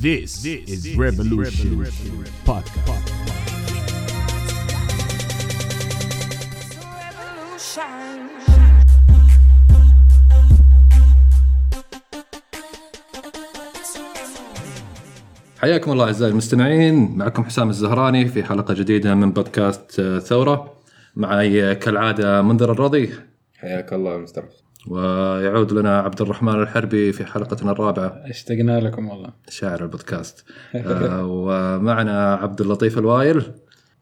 This is Revolution Podcast. حياكم الله أعزائي المستمعين معكم حسام الزهراني في حلقة جديدة من بودكاست آه، ثورة. معي كالعادة منذر الرضي. حياك الله مستر. ويعود لنا عبد الرحمن الحربي في حلقتنا الرابعة. اشتقنا لكم والله. شاعر البودكاست. آه، ومعنا عبد اللطيف الوايل.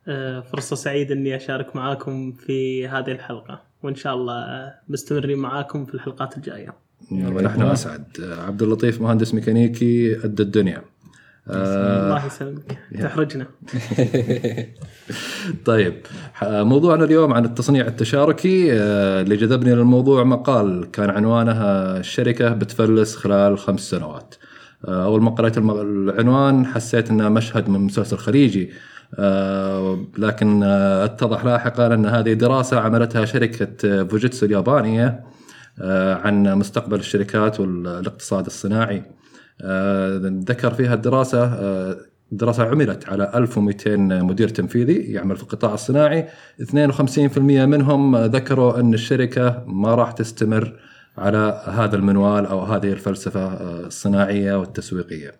آه، فرصة سعيدة إني أشارك معاكم في هذه الحلقة وإن شاء الله آه، مستمرين معاكم في الحلقات الجاية. ونحن أسعد. آه، عبد اللطيف مهندس ميكانيكي قد الدنيا. الله يسلمك. تحرجنا. طيب موضوعنا اليوم عن التصنيع التشاركي. آه، اللي جذبني للموضوع مقال كان عنوانه آه، الشركة بتفلس خلال خمس سنوات. آه، أول ما قرأت العنوان حسيت أنه مشهد من مسلسل خليجي. آه، لكن آه، أتضح لاحقا أن هذه دراسة عملتها شركة آه، فوجيتسو اليابانية آه، عن مستقبل الشركات والاقتصاد الصناعي. آه، ذكر فيها الدراسة آه، دراسة عملت على 1200 مدير تنفيذي يعمل في القطاع الصناعي 52% منهم ذكروا أن الشركة ما راح تستمر على هذا المنوال أو هذه الفلسفة آه، الصناعية والتسويقية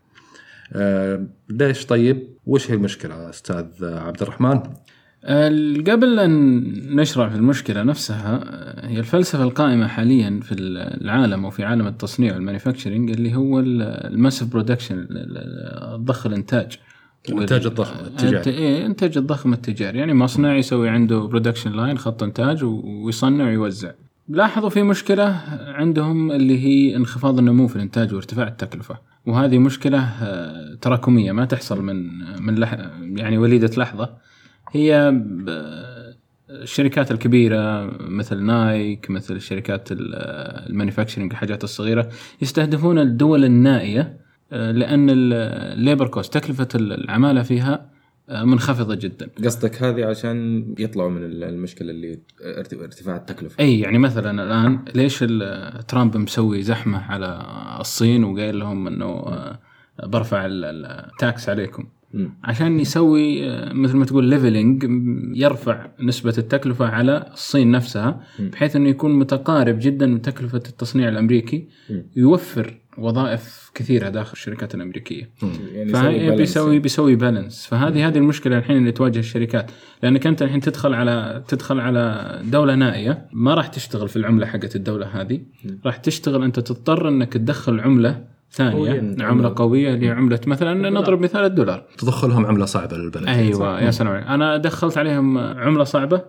آه، ليش طيب؟ وش هي المشكلة أستاذ عبد الرحمن؟ ال- قبل أن نشرع في المشكلة نفسها آه، هي الفلسفة القائمة حاليا في العالم وفي عالم التصنيع وال manufacturing اللي هو ال mass production الضخ الإنتاج. الإنتاج الضخم التجاري. الت- إيه الضخم التجاري. يعني مصنع يسوي عنده production line خط إنتاج و- ويصنع ويوزع. لاحظوا في مشكلة عندهم اللي هي انخفاض النمو في الإنتاج وارتفاع التكلفة. وهذه مشكلة آه، تراكمية ما تحصل من من لح يعني وليدة لحظة. هي ب- الشركات الكبيرة مثل نايك مثل الشركات ال- ال manufacturing الحاجات الصغيرة يستهدفون الدول النائية آه، لأن ال labor cost تكلفة العمالة فيها آه، منخفضة جدا قصدك هذه عشان يطلعوا من المشكلة اللي ارت- ارتفاع التكلفة أي يعني مثلا الآن ليش ترامب مسوي زحمة على الصين وقايل لهم إنه آه، برفع ال- ال- ال tax عليكم. عشان يسوي آه، مثل ما تقول leveling يرفع نسبة التكلفة على الصين نفسها. بحيث إنه يكون متقارب جدا من تكلفة التصنيع الأمريكي. يوفر وظائف كثيرة داخل الشركات الأمريكية. يعني فهي. بيسوي بيسوي بالانس فهذه هذه المشكلة الحين اللي تواجه الشركات. لأنك أنت الحين تدخل على تدخل على دولة نائية ما راح تشتغل في العملة حقت الدولة هذه. راح تشتغل أنت تضطر إنك تدخل عملة ثانية قوية. عملة قوية اللي هي عملة مثلا نضرب مثال الدولار. تضخ لهم عملة صعبة للبلد. أيوه يا سلام عليك. أنا دخلت عليهم عملة صعبة.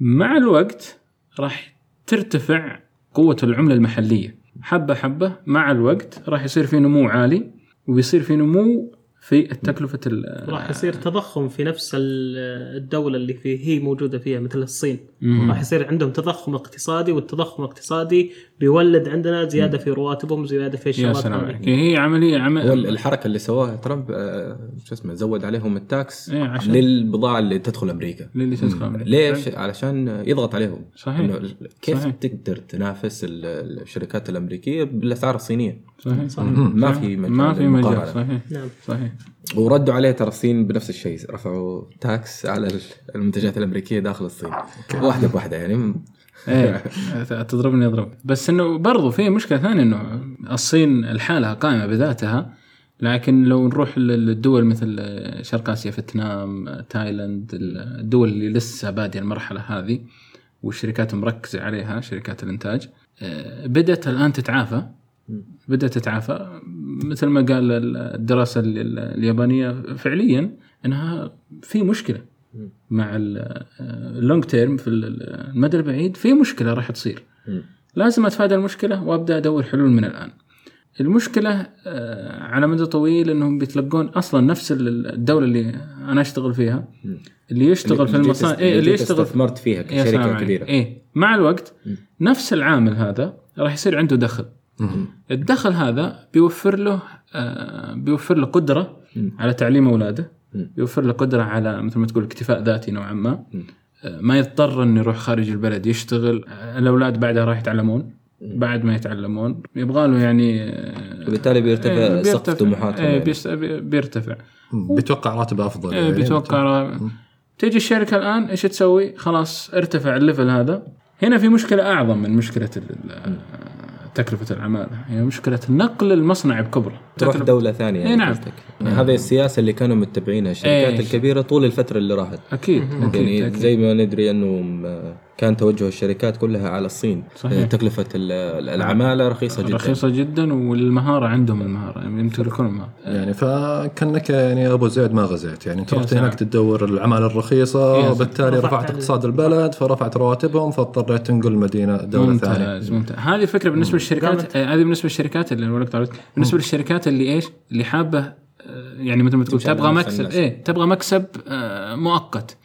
مع الوقت راح ترتفع قوة العملة المحلية. حبة حبة مع الوقت راح يصير في نمو عالي وبيصير في نمو في التكلفه ال- راح يصير تضخم في نفس ال- الدولة اللي في هي موجودة فيها مثل الصين. راح يصير عندهم تضخم اقتصادي والتضخم الاقتصادي بيولد عندنا زيادة في رواتبهم زيادة في يا الشغلات سلام الثانية. عليك هي عمليه هو عمل الحركة اللي سواها ترامب آه، شو اسمه زود عليهم التاكس إيه، عشان- للبضاعة اللي تدخل أمريكا للي تدخل أمريكا. ليش؟ علشان يضغط عليهم صحيح. إنه كيف صحيح. تقدر تنافس ال- الشركات الأمريكية بالأسعار الصينية؟ صحيح صحيح. ما في مجال ما في مجال. صحيح نعم. صحيح. وردوا عليه ترى الصين بنفس الشيء رفعوا tax على المنتجات الأمريكية داخل الصين. واحدة بواحدة يعني. إيه تضربني اضرب بس إنه برضو في مشكلة ثانية إنه الصين لحالها قائمة بذاتها لكن لو نروح للدول مثل شرق آسيا فيتنام تايلاند الدول اللي لسه بادية المرحلة هذه والشركات مركزة عليها شركات الإنتاج آه، بدأت الآن تتعافى. بدأت تتعافى. مثل ما قال الدراسة ال- اليابانية فعليا إنها في مشكلة مع اللونج تيرم في ال- المدى البعيد في مشكلة راح تصير. لازم أتفادى المشكلة وأبدأ أدور حلول من الآن. المشكلة آه، على مدى طويل إنهم بيتلقون أصلا نفس ال- الدولة اللي أنا أشتغل فيها اللي يشتغل في المصانع إيه اللي يشتغل استثمرت فيها عليك. كبيرة. إيه. مع الوقت نفس العامل هذا راح يصير عنده دخل. الدخل هذا بيوفر له آه بيوفر له قدرة على تعليم أولاده بيوفر له قدرة على مثل ما تقول اكتفاء ذاتي نوعا ما. آه ما يضطر إنه يروح خارج البلد يشتغل. الأولاد بعدها راح يتعلمون بعد ما يتعلمون. يبغى له يعني آه، وبالتالي بيرتفع سقف طموحاتهم إيه، يعني. بيرتفع. بيتوقع راتب أفضل إيه، يعني. بيتوقع تيجي الشركة الآن إيش تسوي؟ خلاص ارتفع الليفل هذا. هنا في مشكلة أعظم من مشكلة تكلفة العمالة. هي مشكلة نقل المصنع بكبره. تروح تكلفة- دولة ثانية يعني إيه، نعم. يعني هذه السياسة اللي كانوا متبعينها. الشركات. الكبيرة طول الفترة اللي راحت. أكيد أكيد, يعني أكيد. زي ما ندري انه م- كان توجه الشركات كلها على الصين. صحيح. تكلفة ال- العمالة رخيصة جدا. رخيصة جدا والمهارة عندهم المهارة يعني يمتلكون المهارة. يعني فكأنك يعني أبو زيد ما غزيت. يعني أنت يا رحت. هناك تدور العمالة الرخيصة يا سلام. وبالتالي رفعت رفعت ال- اقتصاد البلد فرفعت رواتبهم فاضطريت تنقل المدينة دولة ثانية. ممتاز ممتاز. هذه الفكرة بالنسبة للشركات آه، هذه بالنسبة للشركات اللي أنا قلت بالنسبة اللي إيش؟ اللي حابة آه، يعني مثل ما تقول تبغى مكسب. إيه تبغى مكسب آه، مؤقت.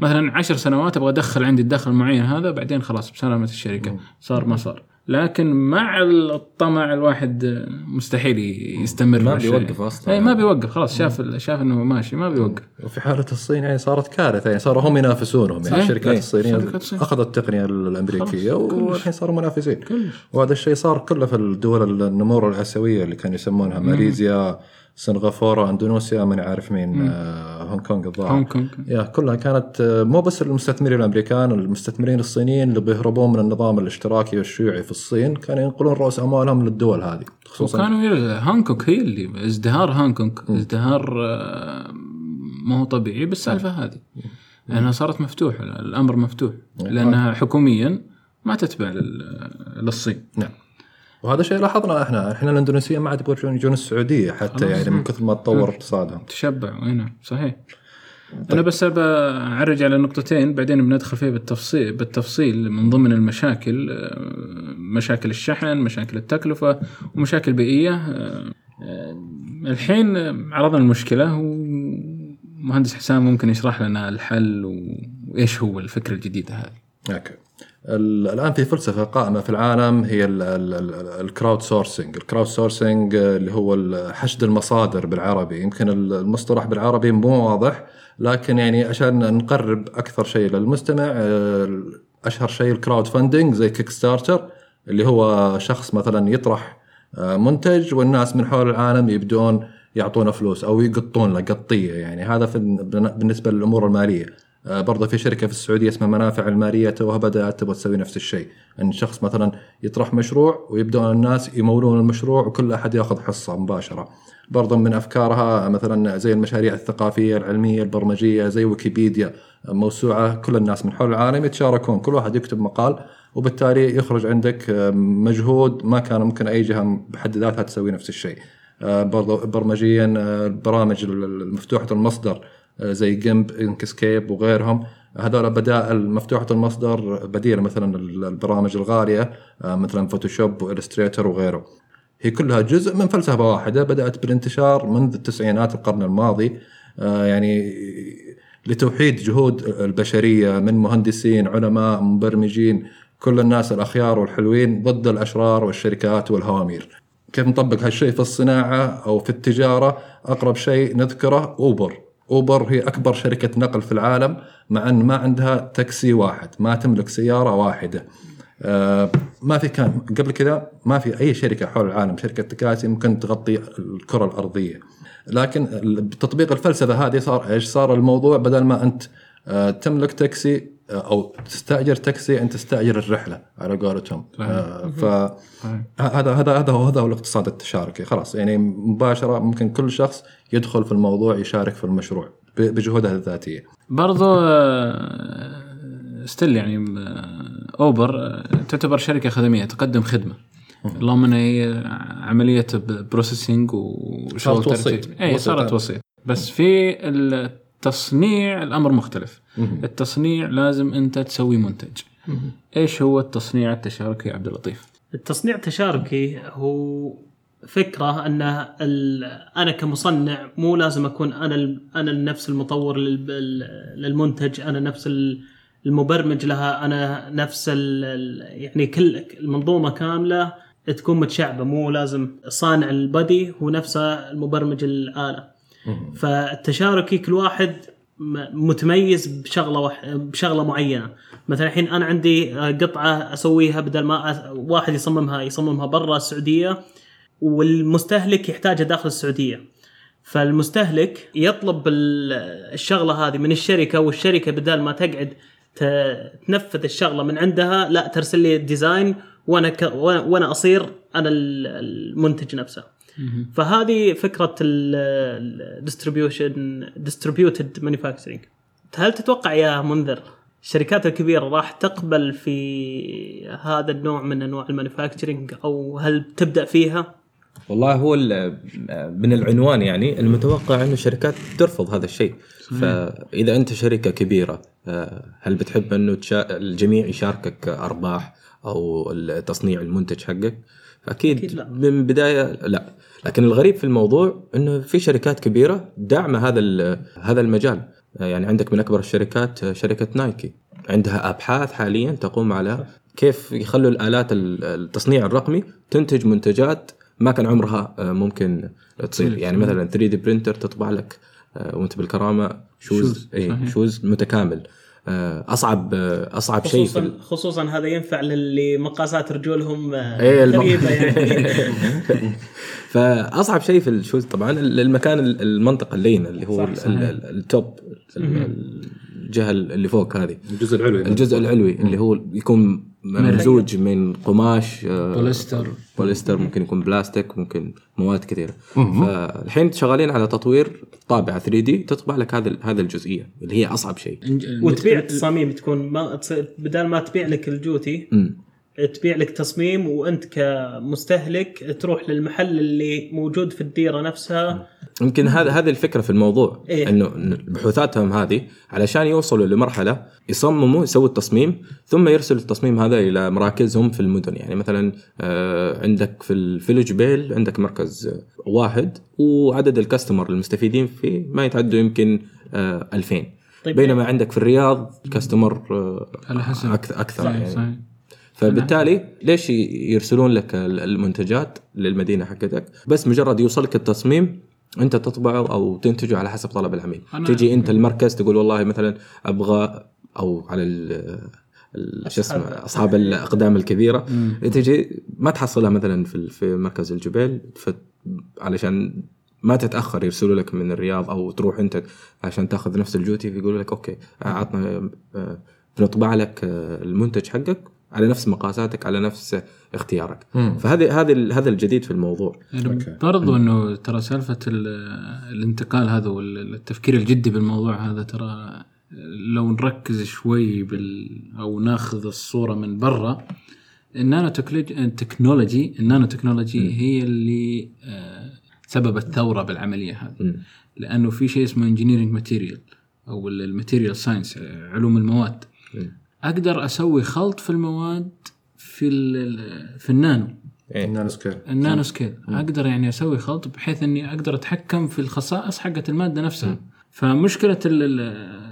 مثلا عشر سنوات أبغى أدخل عندي الدخل معين هذا بعدين خلاص بسلامة الشركة. صار ما صار. لكن مع الطمع الواحد مستحيل يستمر ما. بيوقف أصلاً. إيه ما بيوقف خلاص شاف شاف إنه ماشي ما بيوقف وفي حالة الصين يعني صارت كارثة يعني صاروا هم ينافسونهم يعني صحيح. الشركات إيه. الصينية شركات الصين. اخذوا التقنيه الأمريكية. والحين صاروا منافسين كلش. وهذا الشيء صار كله في الدول النمور الآسيوية اللي كانوا يسمونها ماليزيا سنغافورة اندونيسيا من عارف مين آه هونغ كونغ الظاهر هونغ كونغ. يا كلها كانت آه، مو بس المستثمرين الأمريكان المستثمرين الصينيين اللي بيهربون من النظام الاشتراكي والشيوعي في الصين كانوا ينقلون رؤوس اموالهم للدول هذه خصوصا. وكانوا هونغ كونغ هي اللي ازدهار هونغ كونغ ازدهار آه، ما هو طبيعي بالسالفة هذه. لأنها صارت مفتوحة الأمر مفتوح. لأنها حكوميا ما تتبع لل- للصين. نعم. وهذا شيء لاحظنا إحنا. إحنا الاندونيسيين ما عاد يبغون يجون- السعودية حتى يعني من كثر ما تطور اقتصادهم. تشبع. هنا صحيح. أنا بس بعرج على نقطتين بعدين بندخل فيها بالتفصيل بالتفصيل. من ضمن المشاكل آه، مشاكل الشحن مشاكل التكلفة ومشاكل بيئية. آه، آه، الحين عرضنا المشكلة ومهندس حسام ممكن يشرح لنا الحل وإيش هو الفكرة الجديدة هذه. أوكي. الآن في فلسفة قائمة في العالم هي ال crowdsourcing ال crowdsourcing اللي هو حشد المصادر بالعربي. يمكن ال- المصطلح بالعربي مو واضح لكن يعني عشان نقرب أكثر شيء للمستمع آه، أشهر شيء ال crowdfunding زي Kickstarter اللي هو شخص مثلا يطرح آه، منتج والناس من حول العالم يبدون يعطونه فلوس أو يقطون له قطية يعني. هذا بالنسبة للأمور المالية. برضه في شركة في السعودية اسمها منافع المالية توها بدأت تبغى تسوي نفس الشيء. إن شخص مثلا يطرح مشروع ويبدون الناس يمولون المشروع وكل أحد يأخذ حصة مباشرة. برضه من أفكارها مثلا زي المشاريع الثقافية العلمية البرمجية زي ويكيبيديا موسوعة كل الناس من حول العالم يتشاركون كل واحد يكتب مقال وبالتالي يخرج عندك آه، مجهود ما كان ممكن أي جهة بحد ذاتها تسوي نفس الشيء. آه، برضو برمجيا آه، البرامج المفتوحة المصدر آه، زي GIMP Inkscape وغيرهم. هذول بدائل مفتوحة المصدر بديل مثلا البرامج الغالية آه، مثلا Photoshop و Illustrator وغيره هي كلها جزء من فلسفة واحدة بدأت بالانتشار منذ التسعينات القرن الماضي. آه، يعني لتوحيد جهود البشرية من مهندسين علماء مبرمجين كل الناس الأخيار والحلوين ضد الأشرار والشركات والهوامير. كيف نطبق هالشيء في الصناعة أو في التجارة؟ أقرب شيء نذكره أوبر. أوبر هي أكبر شركة نقل في العالم مع أن ما عندها تاكسي واحد ما تملك سيارة واحدة. آه، ما في كان قبل كذا ما في أي شركة حول العالم شركة تكاسي ممكن تغطي الكرة الأرضية. لكن بتطبيق الفلسفة هذه صار إيش صار الموضوع؟ بدل ما أنت آه، تملك تاكسي أو تستأجر تاكسي انت تستأجر الرحلة على قولتهم آه، ف هذا هذا هو هذا هو الاقتصاد التشاركي. خلاص يعني مباشرة ممكن كل شخص يدخل في الموضوع يشارك في المشروع بجهوده الذاتية. برضو still يعني آه، Uber آه، تعتبر شركة خدمية تقدم خدمة. اللهم انها هي عملية processing وشغل صارت وسيط. اي. صارت وسيط. بس في التصنيع الأمر مختلف. التصنيع لازم أنت تسوي منتج. إيش هو التصنيع التشاركي يا عبد اللطيف؟ التصنيع التشاركي هو فكرة أن ال- أنا كمصنع مو لازم أكون أنا ال- أنا نفس المطور لل- للمنتج أنا نفس ال- المبرمج لها أنا نفس يعني كل المنظومة كاملة تكون متشعبة مو لازم صانع البدي هو نفسه المبرمج الآلة. فالتشاركي كل واحد متميز بشغلة وح... بشغلة معينة مثلا الحين أنا عندي آه، قطعة أسويها بدل ما. واحد يصممها يصممها برا السعودية والمستهلك يحتاجها داخل السعودية فالمستهلك يطلب ال- الشغله هذه من الشركة والشركة بدل ما تقعد تنفذ الشغلة من عندها لا ترسل لي الديزاين وأنا ك... وأنا أصير أنا ال- المنتج نفسه فهذه فكرة ال distribution distributed manufacturing هل تتوقع يا منذر الشركات الكبيرة راح تقبل في هذا النوع من أنواع ال manufacturing أو هل تبدأ فيها؟ والله هو ال- من العنوان يعني المتوقع انه الشركات ترفض هذا الشيء فإذا أنت شركة كبيرة آه، هل بتحب أنه تشا... الجميع يشاركك أرباح أو تصنيع المنتج حقك؟ أكيد, أكيد لا. من بداية لا لكن الغريب في الموضوع إنه في شركات كبيرة داعمة هذا هذا المجال. يعني عندك من أكبر الشركات شركة نايكي. عندها أبحاث حاليا تقوم على كيف يخلوا الآلات ال- التصنيع الرقمي تنتج منتجات ما كان عمرها آه، ممكن تصير. يعني مثلا 3D printer تطبع لك آه، وأنت بالكرامة shoes shoes، اي صحيح. shoes متكامل. أصعب آه، أصعب شيء في خصوصا خصوصا هذا ينفع للي مقاسات رجولهم آه، إيه، الم- غريبة يعني. فأصعب شيء في ال shoes طبعا المكان المنطقة اللينة اللي هو ال top ال- الجهة اللي فوق هذه. الجزء العلوي. الجزء العلوي اللي هو يكون ممزوج من قماش آه، polyester. polyester ممكن يكون بلاستيك ممكن مواد كثيرة. فالحين شغالين على تطوير طابعة 3D تطبع لك هذا هذه الجزئية اللي هي أصعب شيء. وتبيع التصاميم تكون ما تصير بدل ما تبيع لك الجوتي. تبيع لك تصميم وأنت كمستهلك تروح للمحل اللي موجود في الديرة نفسها يمكن هذا هذه الفكرة في الموضوع إيه. إنه بحوثاتهم هذه علشان يوصلوا لمرحلة يصمموا يسووا التصميم ثم يرسلوا التصميم هذا إلى مراكزهم في المدن يعني مثلا آه، عندك في الفيلج بيل عندك مركز آه، واحد وعدد الكاستمر المستفيدين فيه ما يتعدوا يمكن آه، 2000 طيب. بينما عندك في الرياض كاستمر آه، على حسب. أكثر, أكثر صحيح يعني صحيح فبالتالي ليش ي- يرسلون لك ال- المنتجات للمدينة حقتك؟ بس مجرد يوصلك التصميم انت تطبعه أو تنتجه على حسب طلب العميل. تجي انت المركز تقول والله مثلا أبغى أو على شو اسمه أصحاب الأقدام الكبيرة. تجي ما تحصلها مثلا في في مركز الجبيل علشان ما تتأخر يرسلوا لك من الرياض أو تروح انت عشان تأخذ نفس الجوتي فيقولوا لك okay عطنا آه، بنطبع لك آه، المنتج حقك على نفس مقاساتك على نفس اختيارك. فهذا هذا هذا الجديد في الموضوع. يعني برضو إنه ترى سالفة ال- الانتقال هذا والتفكير الجدي بالموضوع هذا ترى لو نركز شوي بال أو ناخذ الصورة من برا ال nanotechnology ال nanotechnology هي اللي آه، سببت ثوره بالعملية هذه. لأنه في شيء اسمه engineering material أو ال material science علوم المواد. أقدر أسوي خلط في المواد في ال- في النانو. إيه. ال nano scale. ال nano scale. أقدر يعني أسوي خلط بحيث إني أقدر أتحكم في الخصائص حقت المادة نفسها. فمشكلة ال- ال-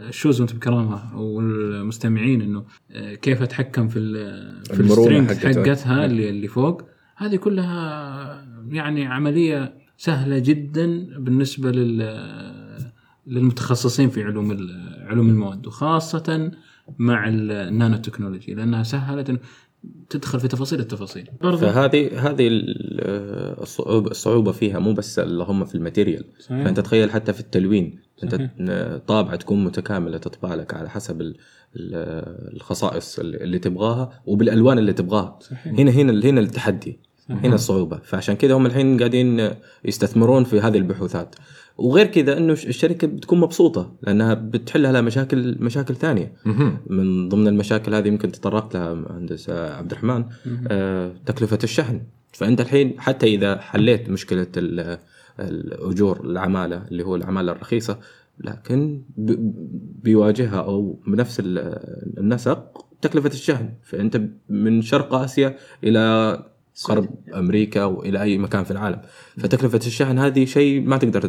ال shoes وأنت بكرامه والمستمعين إنه آه، كيف أتحكم في ال- في المرونة ال strength حقتها. حقتها اللي اللي فوق. هذه كلها يعني عملية سهلة جدا بالنسبة لل للمتخصصين في علوم ال- علوم المواد وخاصة مع ال- النانو تكنولوجي لأنها سهلت تدخل في تفاصيل التفاصيل. برضو. فهذه هذه ال- الصعوبة الصعوبة فيها مو بس اللهم في ال material. صحيح. فأنت تخيل حتى في التلوين أنت طابعة تكون متكاملة تطبع لك على حسب ال- ال- الخصائص اللي تبغاها وبالألوان اللي تبغاها. صحيح. هنا هنا هنا التحدي هنا الصعوبة. فعشان كذا هم الحين قاعدين يستثمرون في هذه البحوثات. وغير كذا إنه الشركة بتكون مبسوطة لأنها بتحل لها مشاكل مشاكل ثانية. من ضمن المشاكل هذه يمكن تطرقت لها مهندس عبد الرحمن آه، تكلفة الشحن. فأنت الحين حتى إذا حليت مشكلة ال- الأجور العمالة اللي هو العمالة الرخيصة لكن بيواجهها أو بنفس ال- النسق تكلفة الشحن. فأنت من شرق آسيا إلى غرب أمريكا وإلى أي مكان في العالم. فتكلفة الشحن هذه شيء ما تقدر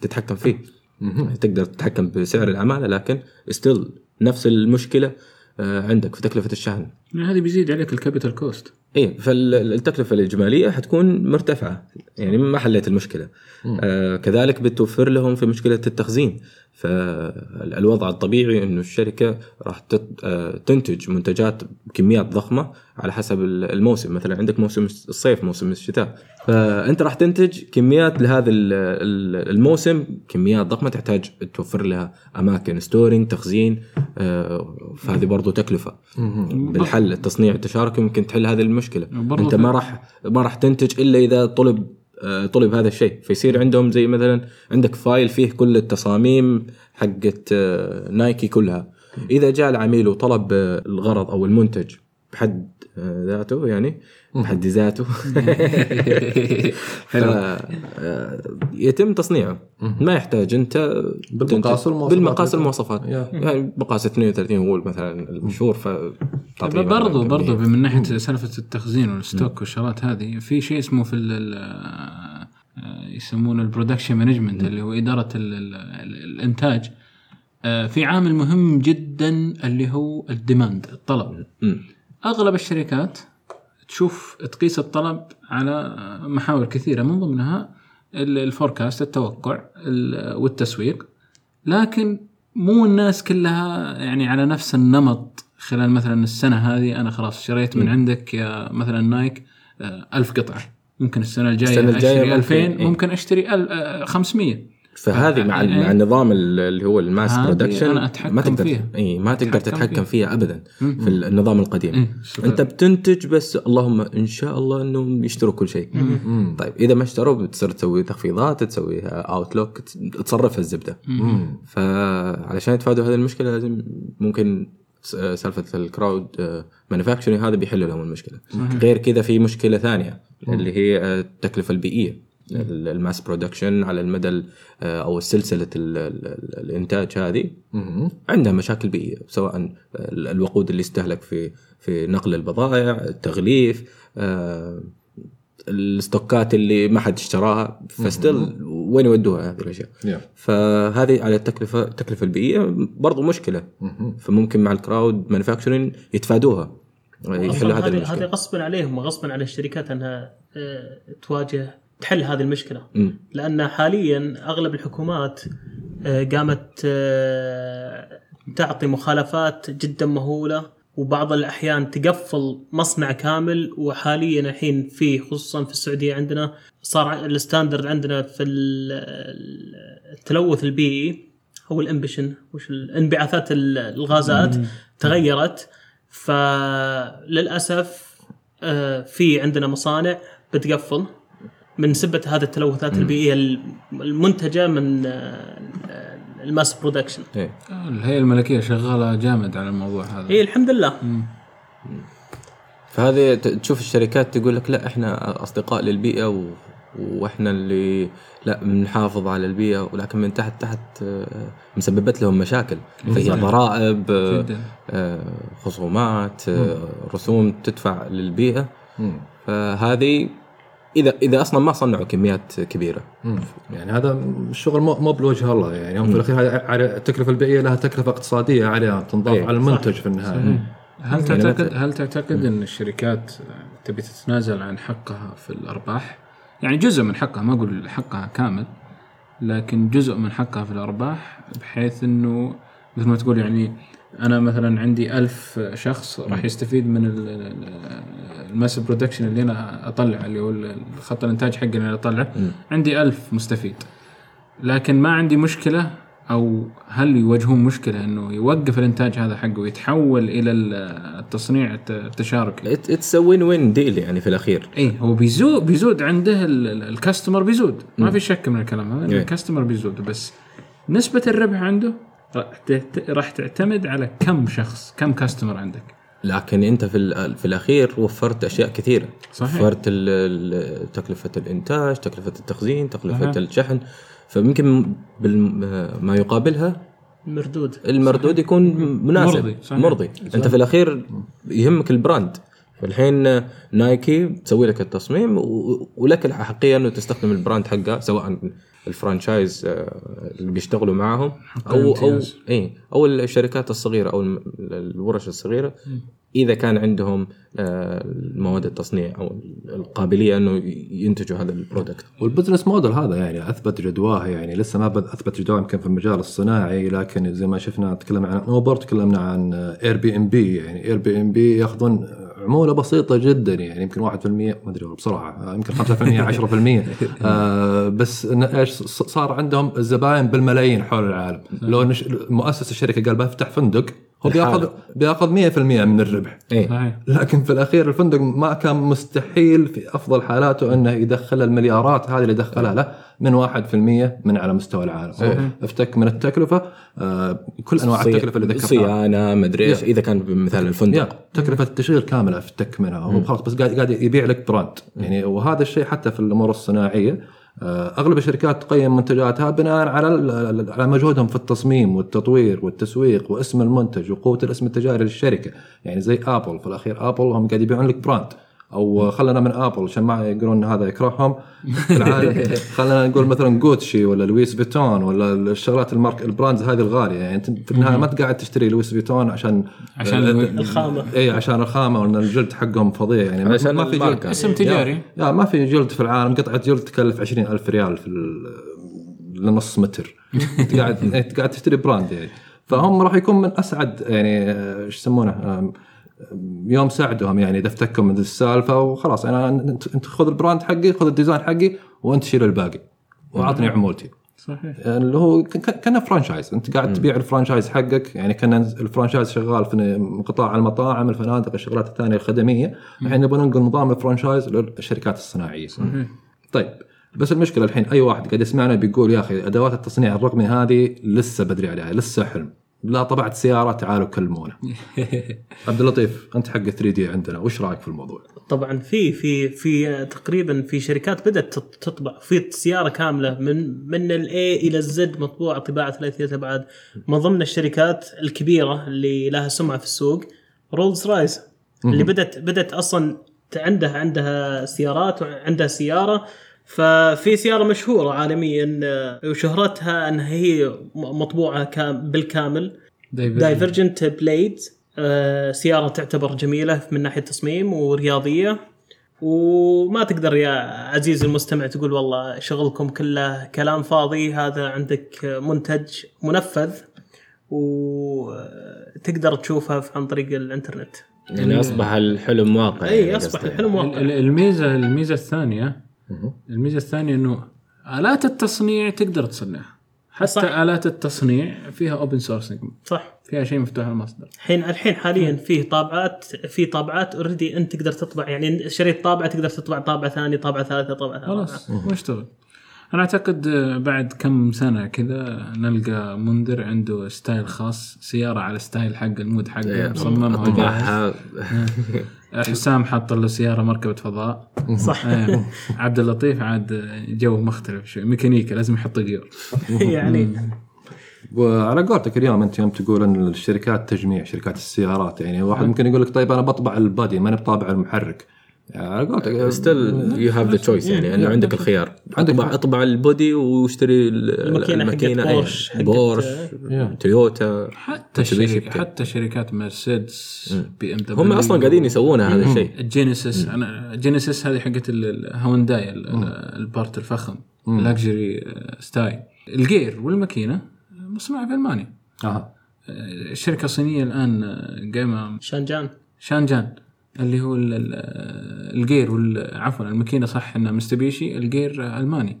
تتحكم فيه. تقدر تتحكم بسعر العمالة لكن still نفس المشكلة آه، عندك في تكلفة الشحن. يعني هذه بيزيد عليك ال capital cost اي فالتكلفه الإجمالية حتكون مرتفعة يعني ما حليت المشكلة. آه كذلك بتوفر لهم في مشكلة التخزين. فالوضع الطبيعي إنه الشركة راح آه، تنتج منتجات بكميات ضخمة على حسب الموسم. مثلا عندك موسم الصيف موسم الشتاء. فأنت راح تنتج كميات لهذا ال- ال- الموسم كميات ضخمة تحتاج توفر لها أماكن ستورينج تخزين آه، فهذه برضو تكلفة. بالحل التصنيع التشاركي ممكن تحل هذه المشكلة وبرضو أنت في- ما راح ما راح تنتج إلا إذا طلب آه، طلب هذا الشيء. فيصير عندهم زي مثلا عندك فايل فيه كل التصاميم حقت آه، نايكي كلها. إذا جاء العميل وطلب آه، الغرض أو المنتج بحد آه، ذاته يعني بحد ذاته. آه، يتم تصنيعه. ما يحتاج أنت بالمقاس والمواصفات. بالمقاس المواصفات. yeah. يعني مقاس 32 هو مثلا المشهور ف برضو برضو. من ناحية سالفة التخزين وال stock والشغلات هذه في شيء اسمه في آه، يسمونه ال production management اللي هو إدارة ال ال ال الإنتاج. آه، في عامل مهم جدا اللي هو ال demand الطلب. أغلب الشركات تشوف تقيس الطلب على محاور كثيرة من ضمنها ال- ال forecast التوقع ال- والتسويق. لكن مو الناس كلها يعني على نفس النمط خلال مثلا السنة هذه أنا خلاص شريت من عندك يا مثلا Nike آه، ألف قطعة. ممكن السنة الجاية السنة الجاية أشتري ممكن- 2000 إيه. ممكن أشتري ال- آه، 500 فهذه مع إيه. مع النظام اللي هو ال mass production ما تقدر فيها. اي ما تقدر تتحكم فيها. فيها ابدا في النظام القديم. إيه، شوف. أنت بتنتج بس اللهم إن شاء الله انهم يشتروا كل شيء. طيب إذا ما اشتروا بتصير تسوي تخفيضات تسوي outlet تصرف الزبدة. فعلشان يتفادوا هذه المشكلة لازم ممكن سالفة ال crowd manufacturing هذا بيحل لهم المشكلة. غير كذا في مشكلة ثانية اللي هي آه، التكلفه البيئية. ال- ال mass production على المدى ال- آه، أو سلسلة ال- ال- ال- الإنتاج هذه. عندها مشاكل بيئية سواء ال- الوقود اللي استهلك في في نقل البضائع التغليف آه، ال stockات اللي ما حد اشتراها. ف still وين يودوها هذه الأشياء؟ yeah. فهذه على التكلفه التكلفة البيئية برضو مشكلة. فممكن مع ال crowd manufacturing يتفادوها. يحلوا هذه هذه هذه المشكلة. غصبا عليهم وغصبا على الشركات أنها آه، تواجه تحل هذه المشكلة. لأن حاليا أغلب الحكومات آه، قامت آه، تعطي مخالفات جدا مهولة وبعض الأحيان تقفل مصنع كامل وحاليا الحين في خصوصا في السعودية عندنا صار ال standard عندنا في ال- التلوث البيئي هو ال emission وش الانبعاثات الغازات تغيرت. فللأسف آه، في عندنا مصانع بتقفل. من سبة هذه التلوثات البيئيه المنتجة من آه، ال mass production. إيه. الهيئه الملكية شغالة جامد على الموضوع هذا. اي الحمد لله. فهذه ت- تشوف الشركات تقول لك لا إحنا أصدقاء للبيئة و... وإحنا اللي لا بنحافظ على البيئة ولكن من تحت تحت آه، مسببت لهم مشاكل. فهي صحيح. ضرائب آه، خصومات رسوم تدفع للبيئة. فهذه اذا إذا أصلا ما صنعوا كميات كبيرة. يعني هذا الشغل مو مو بوجه الله يعني. هم في الأخير هذه على التكلفة البيئية لها تكلفة اقتصادية عليها تنضاف إيه. على المنتج في النهاية. هل يعني تعتقد هل تعتقد إن الشركات تبي تتنازل عن حقها في الأرباح؟ يعني جزء من حقها ما أقول حقها كامل لكن جزء من حقها في الأرباح بحيث إنه مثل ما تقول يعني أنا مثلا عندي ألف شخص راح يستفيد من ال mass production اللي أنا اطلع اللي هو خط الإنتاج حقي اللي أنا أطلعه. عندي ألف مستفيد. لكن ما عندي مشكلة أو هل يواجهون مشكلة إنه يوقف الإنتاج هذا حقه ويتحول إلى التصنيع الت- التشاركي؟ it's win win deal يعني في الأخير. اي هو بيزود بيزود عنده ال- ال- ال customer بيزود. ما في شك من الكلام هذا إيه. ال customer بيزود. بس نسبة الربح عنده راح تعت- راح تعتمد على كم شخص كم customer عندك. لكن انت في في الأخير وفرت أشياء كثيرة. صحيح. وفرت تكلفة الإنتاج تكلفة التخزين تكلفة أها. الشحن. فممكن ما يقابلها مردود المردود يكون مناسب. مرضي، صحيح. مرضي. انت في الأخير يهمك ال brand. فالحين نايكي تسوي لك التصميم ولك الاحقيه أنه تستخدم ال brand حقها سواء ال franchise آه، اللي بيشتغلوا معاهم أو أو. اي أو الشركات الصغيرة أو الورش الصغيرة. إذا كان عندهم آه، مواد التصنيع أو القابلية أنه ينتجوا هذا ال product وال business model هذا يعني أثبت جدواه يعني لسه ما أثبت جدواه يمكن في المجال الصناعي لكن زي ما شفنا تكلمنا عن اوبر تكلمنا عن اير بي ام بي يعني اير بي ام بي ياخذون عمولة بسيطة جدا يعني يمكن 1% ما أدري بصراحه يمكن 5% 10% آه بس إيش صار عندهم الزباين بالملايين حول العالم لو. مؤسس الشركة قال بفتح فندق هو بياخذ بياخذ 100% من الربح. اي صحيح. لكن في الأخير الفندق ما كان مستحيل في أفضل حالاته إنه يدخل المليارات هذه اللي دخلها له من 1% من على مستوى العالم. هو افتك من التكلفة. آه كل أنواع التكلفة اللي ذكرتها صيانة مدري إيش يا. إذا كان مثال الفندق. يا. تكلفة التشغيل كاملة افتك منها. هو خلاص بس قاعد قاعد يبيع لك براند. يعني وهذا الشيء حتى في الأمور الصناعية أغلب الشركات تقيم منتجاتها بناء على على مجهودهم في التصميم والتطوير والتسويق واسم المنتج وقوة الاسم التجاري للشركة. يعني زي ابل في الأخير ابل هم قاعد يبيعون لك brand أو خلينا من آبل عشان ما يقولون هذا يكرههم. العالم خلينا نقول مثلا جوتشي ولا لويس فيتون ولا الشغلات المارك ال brands هذه الغالية. يعني أنت في النهاية ما تقعد تشتري لويس فيتون عشان عشان الخامة. اي عشان الخامة وإن الجلد حقهم فظيع. يعني ما- علشان ما في. جلد. اسم تجاري. يا ما في جلد في العالم. قطعة جلد تكلف 20000 ريال في ال- لنص متر. أنت قاعد أنت قاعد تشتري brand يعني. فهم راح يكون من أسعد يعني آه، إيش يسمونه يوم ساعدهم يعني إذا افتكوا من السالفة وخلاص أنا أنت خذ ال brand حقي خذ ال design حقي وأنت شيل الباقي وأعطني عمولتي. صحيح. اللي هو ك- ك- كأنه franchise أنت قاعد تبيع ال franchise حقك يعني كأن ال franchise شغال في قطاع المطاعم الفنادق الشغلات الثانية الخدمية. الحين نبغى ننقل نظام ال franchise للشركات الصناعية. طيب بس المشكلة الحين أي واحد قاعد يسمعنا بيقول يا أخي أدوات التصنيع الرقمي هذه لسه بدري عليها لسه حلم. لا طبعت سيارة تعالوا كلمونا. عبد اللطيف أنت حق 3D عندنا وش رأيك في الموضوع؟ طبعا في في في تقريبا في شركات بدأت تط- تطبع في سيارة كاملة من من ال A إلى ال Z مطبوعه طباعة ثلاثيه ابعاد من ضمن الشركات الكبيرة اللي لها سمعة في السوق رولز رايس اللي بدأت بدأت أصلا عندها عندها سيارات وعندها سيارة ففي سيارة مشهورة عالميا آه، وشهرتها انها هي مطبوعة كام- بالكامل. Divergent Blade آه، سيارة تعتبر جميلة من ناحية تصميم ورياضية. وما تقدر يا عزيزي المستمع تقول والله شغلكم كله كلام فاضي هذا عندك منتج منفذ وتقدر تشوفها عن طريق الإنترنت. يعني أصبح الحلم واقع اي يعني أصبح. الحلم ال- واقع. ال- الميزة الميزة الثانية الميزة الثانية إنه آلات التصنيع تقدر تصنعها. حتى صح. آلات التصنيع فيها open sourcing صح. فيها شيء مفتوح المصدر الحين الحين حاليا فيه طابعات في طابعات already أنت تقدر تطبع. يعني شريت طابعة تقدر تطبع طابعه ثانية طابعه ثالثة طابعه ثالثة. خلاص واشتغل أنا أعتقد آه، بعد كم سنة كذا نلقى منذر عنده style خاص سيارة على style حق ال mood حقه إيه، مصممها حسام حاط له سيارة مركبة فضاء. صح. إيه. عبد اللطيف عاد جو مختلف شوي. ميكانيكا لازم يحط gear يعني. وعلى قولتك اليوم أنت يوم تقول إن الشركات تجميع شركات السيارات يعني واحد ممكن يقول لك طيب أنا بطبع ال body ماني بطابع المحرك. على قولتك still you have the choice يعني إنه عندك الخيار. عندك اطبع أطبع ال body واشتري ال- الماكينة حقت الماكينة. بورش، حقت- بورش تويوتا حتى بتاع. حتى شركات مرسيدس BMW هم أصلا قاعدين يسوونها هذا الشيء. جينيسيس أنا جينيسيس هذه حقت ال- الهونداي ال- ال part الفخم luxury style. ال gear والماكينة مصنوعة في ألمانيا. أها. الشركة الصينيه الآن قايمه شانجان. شانجان. اللي هو ال- ال- ال gear عفوا الماكينة صح انها ميتسوبيشي ال gear ألماني.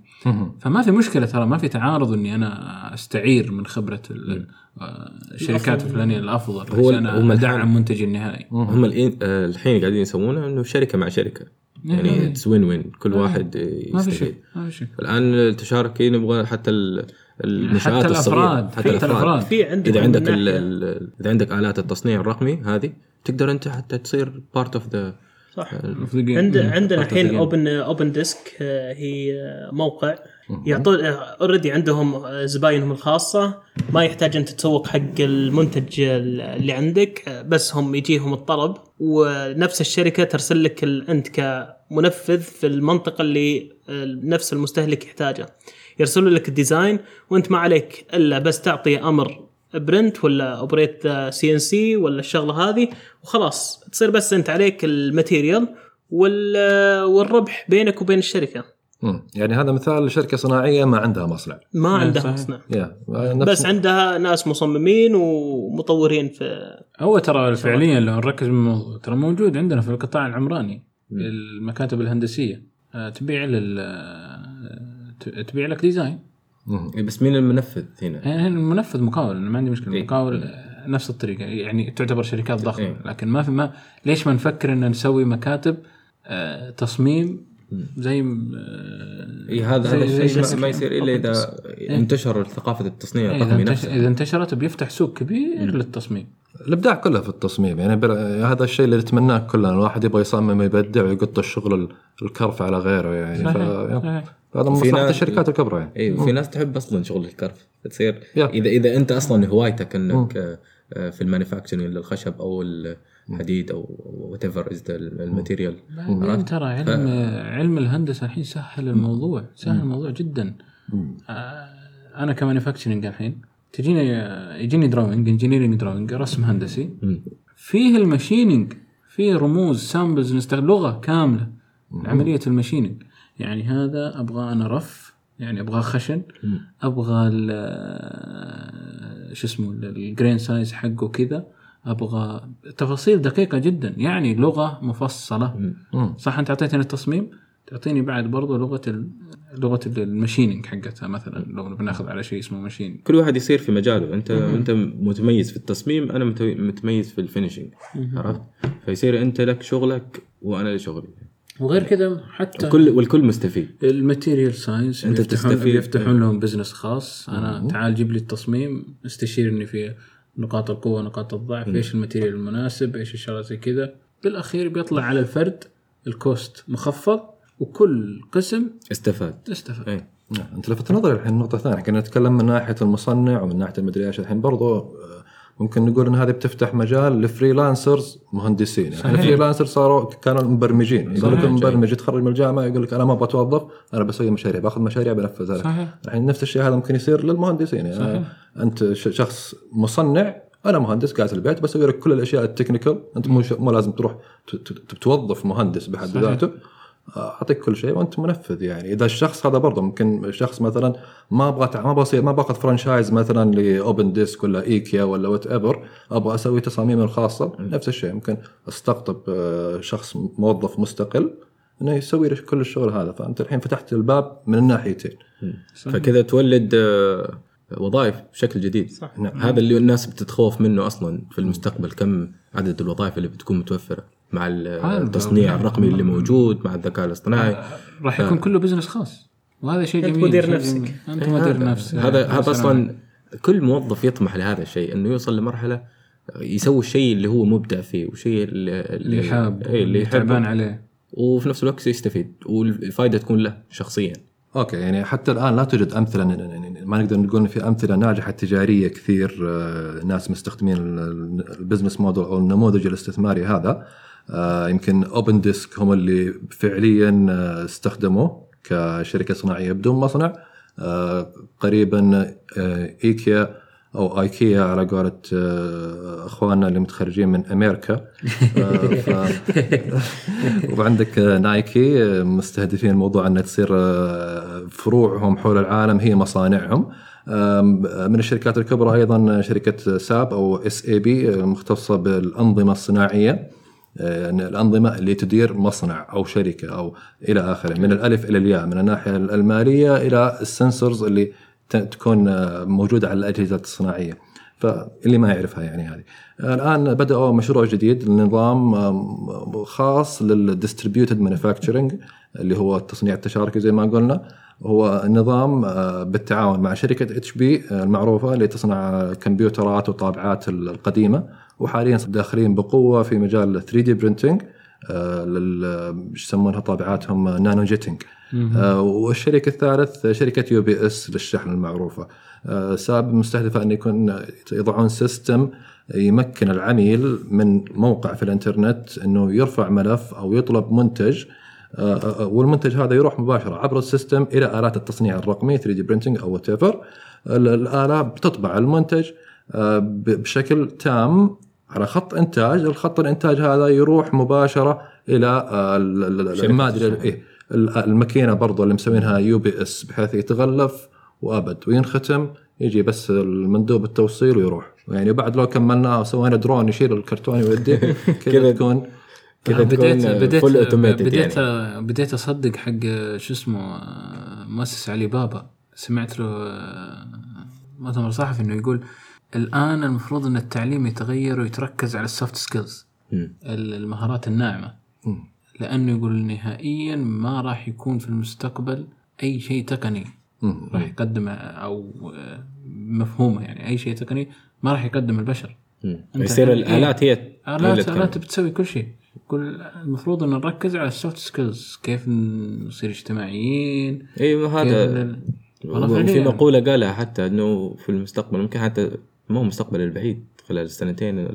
فما في مشكلة ترى ما في تعارض إني أنا أستعير من خبرة ال- الشركات الفلانية الأفضل هو- عشان هم أدعم منتجي النهائي. هم آه، الحين قاعدين يسوونه إنه شركة مع شركة. يعني it's win win كل واحد في شيء يستفيد. ما في شيء. الآن التشاركي نبغى حتى ال- المنشات حتى الصغيرة الأفراد حتى الأفراد. في عندك إذا عندك إذا عندك آلات التصنيع الرقمي هذه تقدر انت حتى تصير part of the صح. ال game. عند عندنا the الحين. اوبن اوبن ديسك هي آه، موقع. يعطون already عندهم آه، زباينهم الخاصة. ما يحتاج انت تسوق حق المنتج اللي عندك. بس هم يجيهم الطلب. ونفس الشركة ترسل لك انت كمنفذ في المنطقة اللي نفس المستهلك يحتاجها. يرسلوا لك ال design وانت ما عليك إلا بس تعطي أمر print ولا operate CNC ولا الشغلة هذه وخلاص تصير بس انت عليك ال material وال- والربح بينك وبين الشركة. مم. يعني هذا مثال لشركة صناعية ما عندها مصنع. ما عندها صحيح. مصنع. نفس بس عندها ناس مصممين ومطورين في هو ترى فعليا لو نركز بالموضوع ترى موجود عندنا في القطاع العمراني المكاتب الهندسية. آه، تبيع لل آه، تبيع لك ديزاين. بس مين المنفذ هنا؟ يعني المنفذ مقاول أنا ما عندي مشكلة. إيه. مقاول آه، نفس الطريقة. يعني تعتبر شركات ضخمة. إيه. لكن ما في ما ليش ما نفكر إن نسوي مكاتب آه، تصميم زي آه، اي هذا زي- هذا الشيء ما- يصير إلا إذا انتشر ثقافة التصنيع إيه، الرقمي انتشر نفسه إذا انتشرت بيفتح سوق كبير للتصميم. الإبداع كله في التصميم يعني بل... هذا الشيء اللي نتمناه كلنا الواحد يبغى يصمم ويبدع ويقط الشغل ال- الكرف على غيره يعني ف... صحيح. صحيح. هذا من في مصلحة الشركات الكبرى يعني. اي وفي ناس تحب أصلا شغل الكرف تصير. اذا إذا أنت أصلا هوايتك إنك آه، آه، في ال manufacturing للخشب أو الحديد أو whatever is ال material ترى علم علم الهندسة الحين سهل الموضوع سهل الموضوع جدا. آه، أنا ك manufacturing الحين تجيني يجيني drawing engineering drawing رسم هندسي. فيه ال machining فيه رموز symbols نستخدم لغة كاملة. عملية ال machining يعني هذا أبغى أنا rough يعني أبغى خشن. أبغى شو اسمه ال grain size حقه كذا. أبغى تفاصيل دقيقة جدا. يعني لغة مفصلة. صح أنت أعطيتني التصميم؟ تعطيني بعد برضو لغة ال... لغة ال machining حقتها. مثلا لو بناخذ على شيء اسمه machine. كل واحد يصير في مجاله. انت انت متميز في التصميم أنا مت- متميز في ال finishing عرفت؟ فيصير انت لك شغلك وأنا لي شغلي. وغير كذا حتى كل والكل مستفيد. ال material science بيفتحون تستفيد. بيفتحون لهم business خاص. أنا تعال جيب لي التصميم استشيرني في نقاط القوة نقاط الضعف إيش ال material المناسب إيش الشغلات زي كذا. بالأخير بيطلع على الفرد ال cost مخفض. وكل قسم استفاد استفاد إيه نعم. أنت لفت نظري الحين نقطة ثانية كنا نتكلم من ناحية المصنع ومن ناحية المدري إيش الحين برضو آه، ممكن نقول إن هذه بتفتح مجال ل freelancers مهندسين يعني صحيح. ال freelancer صاروا كانوا مبرمجين يقول لك صحيح. مبرمج يتخرج من الجامعة يقول لك أنا ما أبغى أتوظف أنا بسوي مشاريع باخذ مشاريع بنفذها الحين نفس الشيء هذا ممكن يصير للمهندسين يعني صحيح. أنت ش- شخص مصنع أنا مهندس قاعد في البيت بسوي لك كل الأشياء ال technical أنت مو ش- مو لازم تروح ت- ت- توظف مهندس بحد صحيح. ذاته أعطيك كل شيء وأنت منفذ يعني. إذا الشخص هذا برضه ممكن شخص مثلا ما أبغى ما أبغى أصير- ما باخذ franchise مثلا ل Opendesk ولا إيكيا ولا whatever أبغى أسوي تصاميمي الخاصة. نفس الشيء. ممكن أستقطب آه، شخص موظف مستقل إنه يسوي لك كل الشغل هذا. فأنت الحين فتحت الباب من الناحيتين. فكذا تولد آه، وظائف بشكل جديد. صح. نعم. هذا اللي الناس بتتخوف منه أصلا في المستقبل كم عدد الوظائف اللي بتكون متوفرة. مع التصنيع. الرقمي اللي موجود مع الذكاء الاصطناعي راح يكون كله business خاص وهذا شيء جميل مدير شيء نفسك. جميل. أنت مدير نفسك هذا هذا. أصلا كل موظف يطمح لهذا الشيء إنه يوصل لمرحلة يسوي الشيء اللي هو مبدع فيه والشيء اللي اللي حاب إيه اللي تعبان عليه وفي نفس الوقت يستفيد والفائده تكون له شخصيا okay يعني حتى الآن لا توجد أمثلة يعني ما نقدر نقول في أمثلة ناجحة تجارية كثير آه، ناس مستخدمين ال- ال business model أو النموذج الاستثماري هذا آه، يمكن Opendesk هم اللي فعليا آه، استخدموه كشركة صناعية. بدون مصنع آه، قريبا آه، إيكيا أو إيكيا على قولة آه، أخواننا اللي متخرجين من أمريكا. آه، ف... وعندك آه، Nike آه، مستهدفين الموضوع انها تصير آه، فروعهم حول العالم. هي مصانعهم. من الشركات الكبرى أيضا شركة SAP أو SAP مختصة بالأنظمة الصناعية. آه، الأنظمة اللي تدير مصنع أو شركة أو إلى آخره من الألف إلى الياء من الناحية المالية إلى ال sensors اللي تكون آه، موجودة على الأجهزة الصناعية. فاللي ما يعرفها يعني هذه. الآن بدأوا مشروع جديد لنظام خاص لل distributed manufacturing اللي هو التصنيع التشاركي زي ما قلنا. هو نظام آه، بالتعاون مع شركة HP المعروفة اللي تصنع كمبيوترات وطابعات القديمة. وحاليا داخلين بقوة في مجال 3D printing لل إيش يسمونها طابعاتهم؟ nano jetting. آه، والشركة الثالث شركة UPS للشحن المعروفة. آه، SAP مستهدفة أن يكون يضعون system يمكن العميل من موقع في الإنترنت إنه يرفع ملف أو يطلب منتج. آه، والمنتج هذا يروح مباشرة عبر ال system إلى آلات التصنيع الرقمي 3D printing أو what الآلة بتطبع المنتج بشكل تام على خط إنتاج الخط الإنتاج هذا يروح مباشرة إلى ما أدري. إيه ال- الماكينة برضو اللي مسوينها UPS بحيث يتغلف وأبد وينختم يجي بس المندوب التوصيل ويروح. يعني بعد لو كملناه وسوينا درون يشيل الكرتون ويوديه كذا كذا- تكون كذا بديت بديت full automated بديت يعني. بديت أصدق حق شو اسمه مؤسس علي بابا. سمعت له آه، مؤتمر صحفي إنه يقول الآن المفروض إن التعليم يتغير ويتركز على ال soft skills. المهارات الناعمة. لأنه يقول نهائيا ما راح يكون في المستقبل أي شيء تقني. راح يقدم أو آه، مفهومه يعني أي شيء تقني ما راح يقدم البشر يصير يعني إيه؟ الآلات هي تكمل. آلات بتسوي كل شيء كل المفروض إن نركز على ال soft skills كيف نصير اجتماعيين أيوه هذا في. مقولة قالها حتى إنه في المستقبل ممكن حتى مو المستقبل البعيد خلال السنتين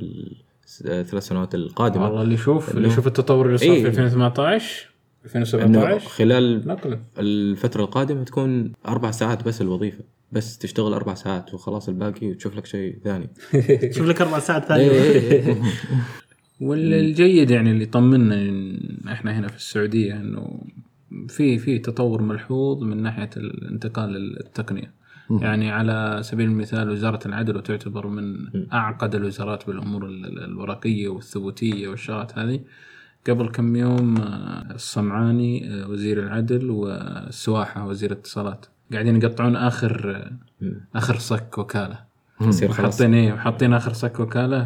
الثلاث سنوات القادمة. والله اللي يشوف اللي يشوف التطور اللي صار إيه. في 2018 إنه 2017 خلال نقله الفترة القادمة تكون أربع ساعات بس الوظيفة. بس تشتغل أربع ساعات وخلاص الباقي وتشوف لك شيء ثاني. شوف لك أربع ساعات إيه، ثانية إيه، إيه. والجيد يعني اللي يطمنا إن إحنا هنا في السعودية إنه في في تطور ملحوظ من ناحية الانتقال التقنيه يعني على سبيل المثال وزارة العدل وتعتبر من أعقد الوزارات بالأمور ال- ال- الورقية والثبوتية والشغلات هذه. قبل كم يوم آه، الصمعاني آه، وزير العدل والسواحة وزير الاتصالات قاعدين يقطعون آخر آه، آخر صك وكالة. يصير خلاص. حاطين إيه وحاطين آخر صك وكالة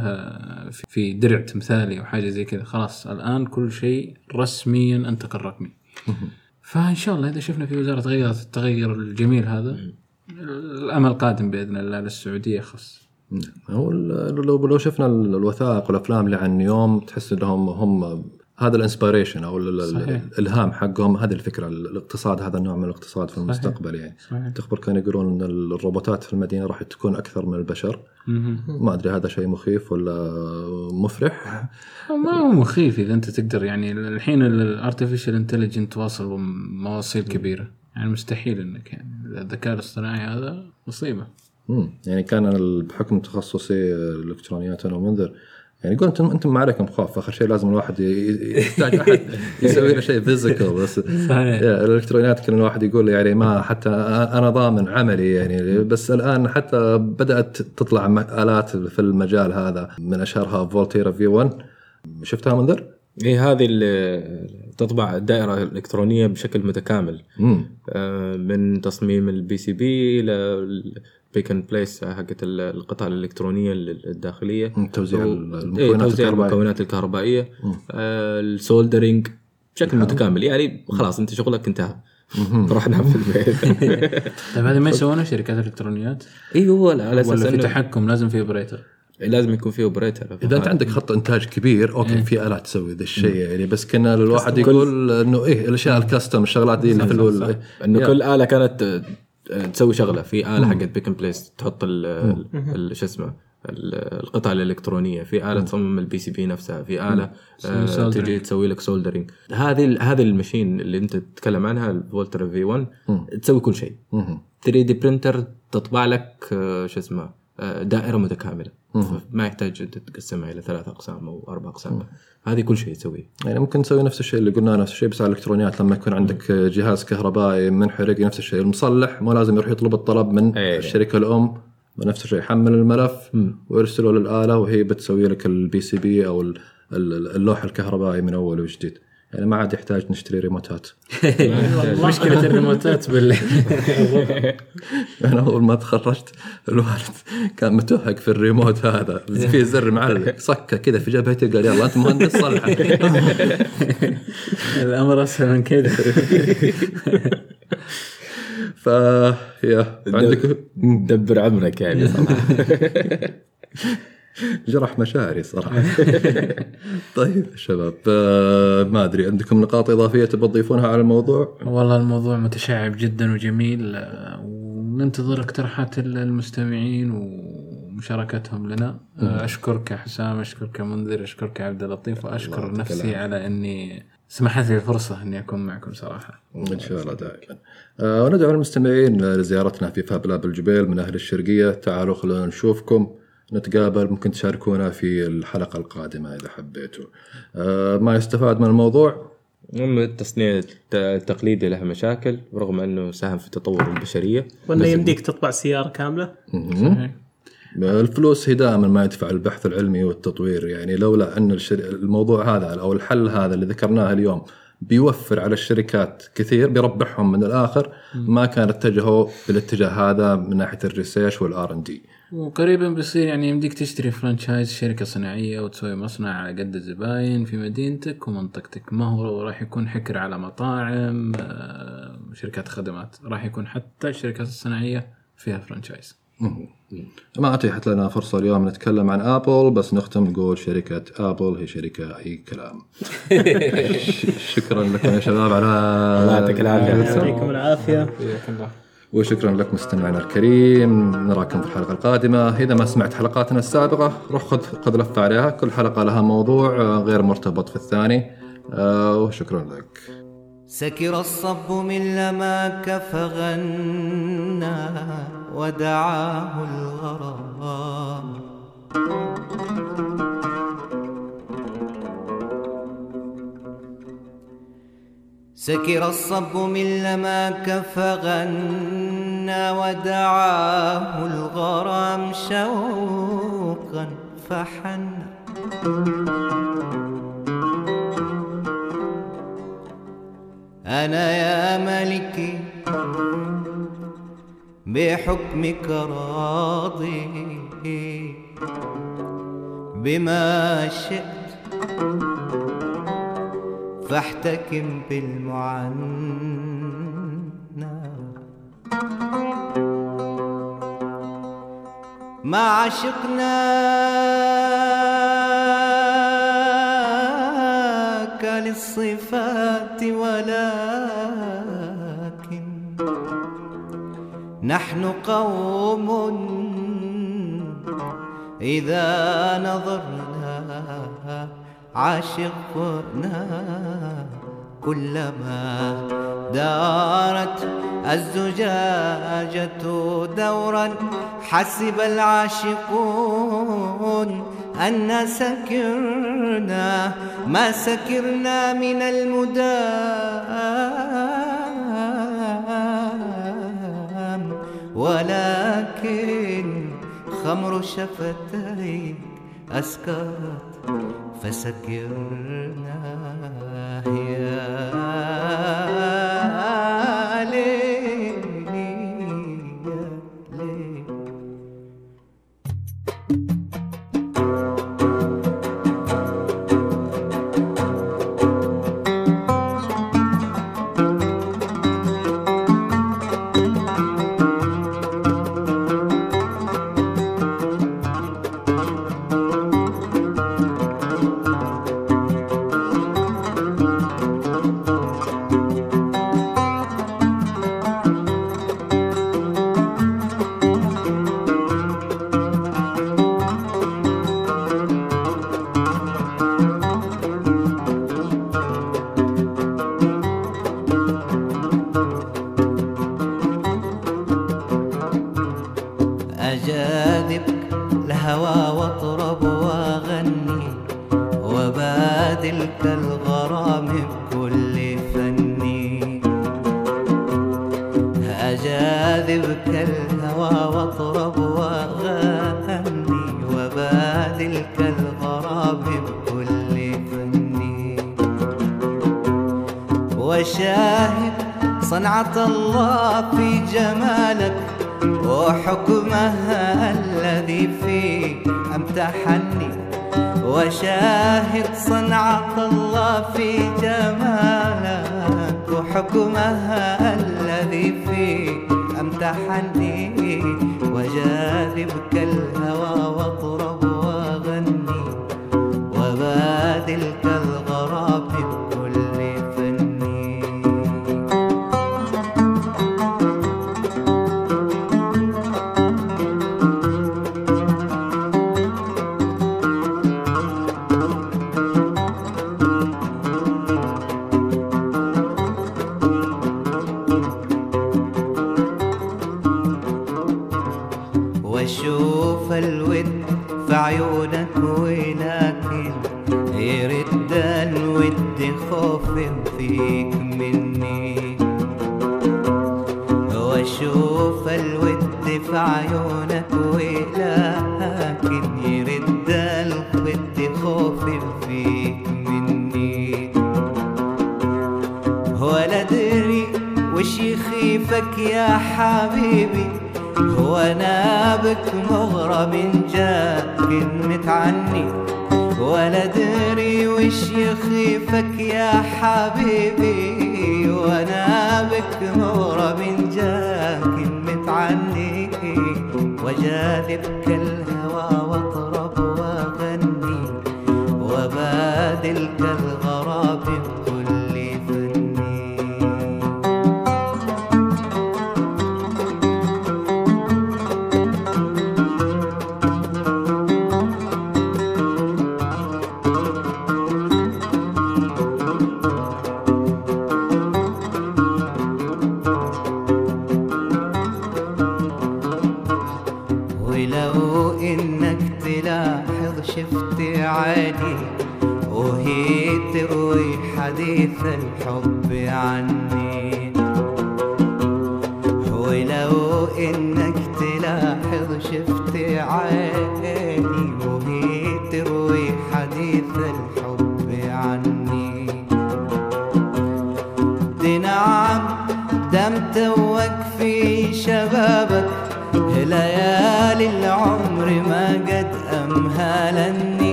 في- درع تمثالي أو حاجة زي كذا. خلاص الآن كل شيء رسميا أنتقل رقمي. فإن شاء الله إذا شفنا في وزارة غيرت التغير الجميل هذا الأمل قادم بإذن الله للسعودية خص هو ال- لو لو شفنا ال- الوثائق والأفلام اللي عن يوم تحس إنهم هم هذا الانسبيريشن أو صحيح. الإلهام حقهم هذه الفكرة ال- الاقتصاد هذا النوع من الاقتصاد في المستقبل يعني. صحيح. تخبر كانوا يقولون إن الروبوتات في المدينة راح تكون أكثر من البشر. ما أدري هذا شيء مخيف ولا مفرح. ما هو مخيف إذا أنت تقدر يعني الحين ال artificial intelligence واصل مواصيل كبيرة. يعني مستحيل إنك يعني الذكاء الاصطناعي هذا مصيبة مم. يعني كان بحكم تخصصي الإلكترونيات أنا ومنذر يعني يقول أنتم إنتم ما عليكم خوف آخر شيء لازم الواحد يحتاج أحد يسوي له شيء physical بس صحيح. يا، الإلكترونيات كان الواحد يقول يعني ما حتى أنا ضامن عملي يعني بس الآن حتى بدأت تطلع آلات في المجال هذا من أشهرها فولتيرا V 1 شفتها منذر؟ إيه هذه اللي تطبع الدائرة الإلكترونية بشكل متكامل. آه، من تصميم ال PCB لل pick and place حقت ال- القطع الإلكترونية ال- الداخلية. توزيع و- المكونات إيه، توزيع الكهربائية. المكونات الكهربائية. آه، ال soldering بشكل متكامل. يعني خلاص أنت شغلك انتهى. روح نام في البيت. طيب هذه ما يسوونها شركات الالكترونيات أيوه هو على أساس ولا في تحكم لازم في operator لازم يكون في operator إذا أنت عندك خط إنتاج كبير أوكي في آلات تسوي ذا الشيء يعني بس كنا الواحد يقول إنه إيه الأشياء ال custom الشغلات دي اللي إيه. إنه. كل آلة كانت آه، تسوي شغلة. في آلة حقت بيك اند بليس تحط ال- شو اسمه ال- القطع الإلكترونية. في آلة تصمم ال PCB نفسها. في آلة آه،. تجي تسوي لك soldering هذه هذه ال machine اللي أنت تتكلم عنها الفولتيرا V 1 تسوي كل شيء. مهم. 3 D printer تطبع لك آه، شو اسمه آه، دائرة متكاملة. ما يحتاج انت تقسمها إلى ثلاث أقسام أو أربع أقسام. هذه كل شيء تسويه. يعني ممكن نسوي نفس الشيء اللي قلناه نفس الشيء بس على الإلكترونيات. لما يكون عندك جهاز كهربائي منحرق نفس الشيء. المصلح مو لازم يروح يطلب الطلب من إيه. الشركة الأم. نفس الشيء. يحمل الملف ويرسله للآلة وهي بتسوي لك ال PCB أو ال- ال- اللوح الكهربائي من أول وجديد. يعني ما عاد يحتاج نشتري ريموتات. مشكلة الريموتات بال أنا أول ما تخرجت الوالد كان متوهق في الريموت هذا. في زر معلق صكة كذا في جبهتي قال يلا أنت مهندس صلحه. الأمر أسهل من كذا. ف يا عندك؟ دبر عمرك يعني. صراحة جرح مشاعري صراحة. طيب يا شباب آه، ما أدري عندكم نقاط إضافية تبغى تضيفونها على الموضوع؟ والله الموضوع متشعب جدا وجميل آه، وننتظر اقتراحات المستمعين ومشاركتهم لنا. آه، أشكرك يا حسام أشكرك يا منذر أشكرك يا عبد اللطيف وأشكر نفسي. على إني سمحت لي الفرصة إني أكون معكم صراحة. إن شاء الله دائما. وندعو المستمعين لزيارتنا في فاب لاب الجبيل من أهل الشرقية. تعالوا خلونا نشوفكم. نتقابل ممكن تشاركونا في الحلقة القادمة إذا حبيتوا. آه ما يستفاد من الموضوع؟ المهم التصنيع الت- التقليدي له مشاكل رغم أنه ساهم في تطور البشرية. وأنه يمديك تطبع سيارة كاملة. صحيح. الفلوس هي دائما ما يدفع البحث العلمي والتطوير يعني لولا أن الشر... الموضوع هذا أو الحل هذا اللي ذكرناه اليوم بيوفر على الشركات كثير بيربحهم من الآخر. ما كان اتجهوا بالاتجاه هذا من ناحية ال research وال R and D. وقريبا بيصير يعني يمديك تشتري franchise شركة صناعية وتسوي مصنع على قد الزباين في مدينتك ومنطقتك. ما هو راح يكون حكر على مطاعم آه، شركات خدمات. راح يكون حتى الشركات الصناعية فيها فرانشايز ما اتيحت لنا فرصة اليوم نتكلم عن ابل بس نختم نقول شركة ابل هي شركة أي كلام. شكرا لكم يا شباب على الله يعطيك العافية. يعطيكم العافية. وشكرا لك مستمعنا الكريم. نراكم في الحلقة القادمة. إذا ما سمعت حلقاتنا السابقة روح خذ خذ لفة عليها. كل حلقة لها موضوع آه، غير مرتبط في الثاني. آه، وشكرا لك. سكر الصب من لماك فغنى ودعاه الغرام. سكر الصب من لماك فغنى ودعاه الغرام شوقا فحنى أنا يا ملكي بحكمك راضي بما شئت فاحتكم بالمعنى. ما عشقناك للصفات ولكن نحن قوم إذا نظرنا عشقنا كلما دارت الزجاجة دورا حسب العاشقون أن سكرنا ما سكرنا من المدام. ولكن خمر شفتيك أسكرت فسكرنا يا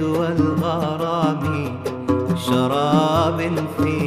من جدوى الغرام شراب فيه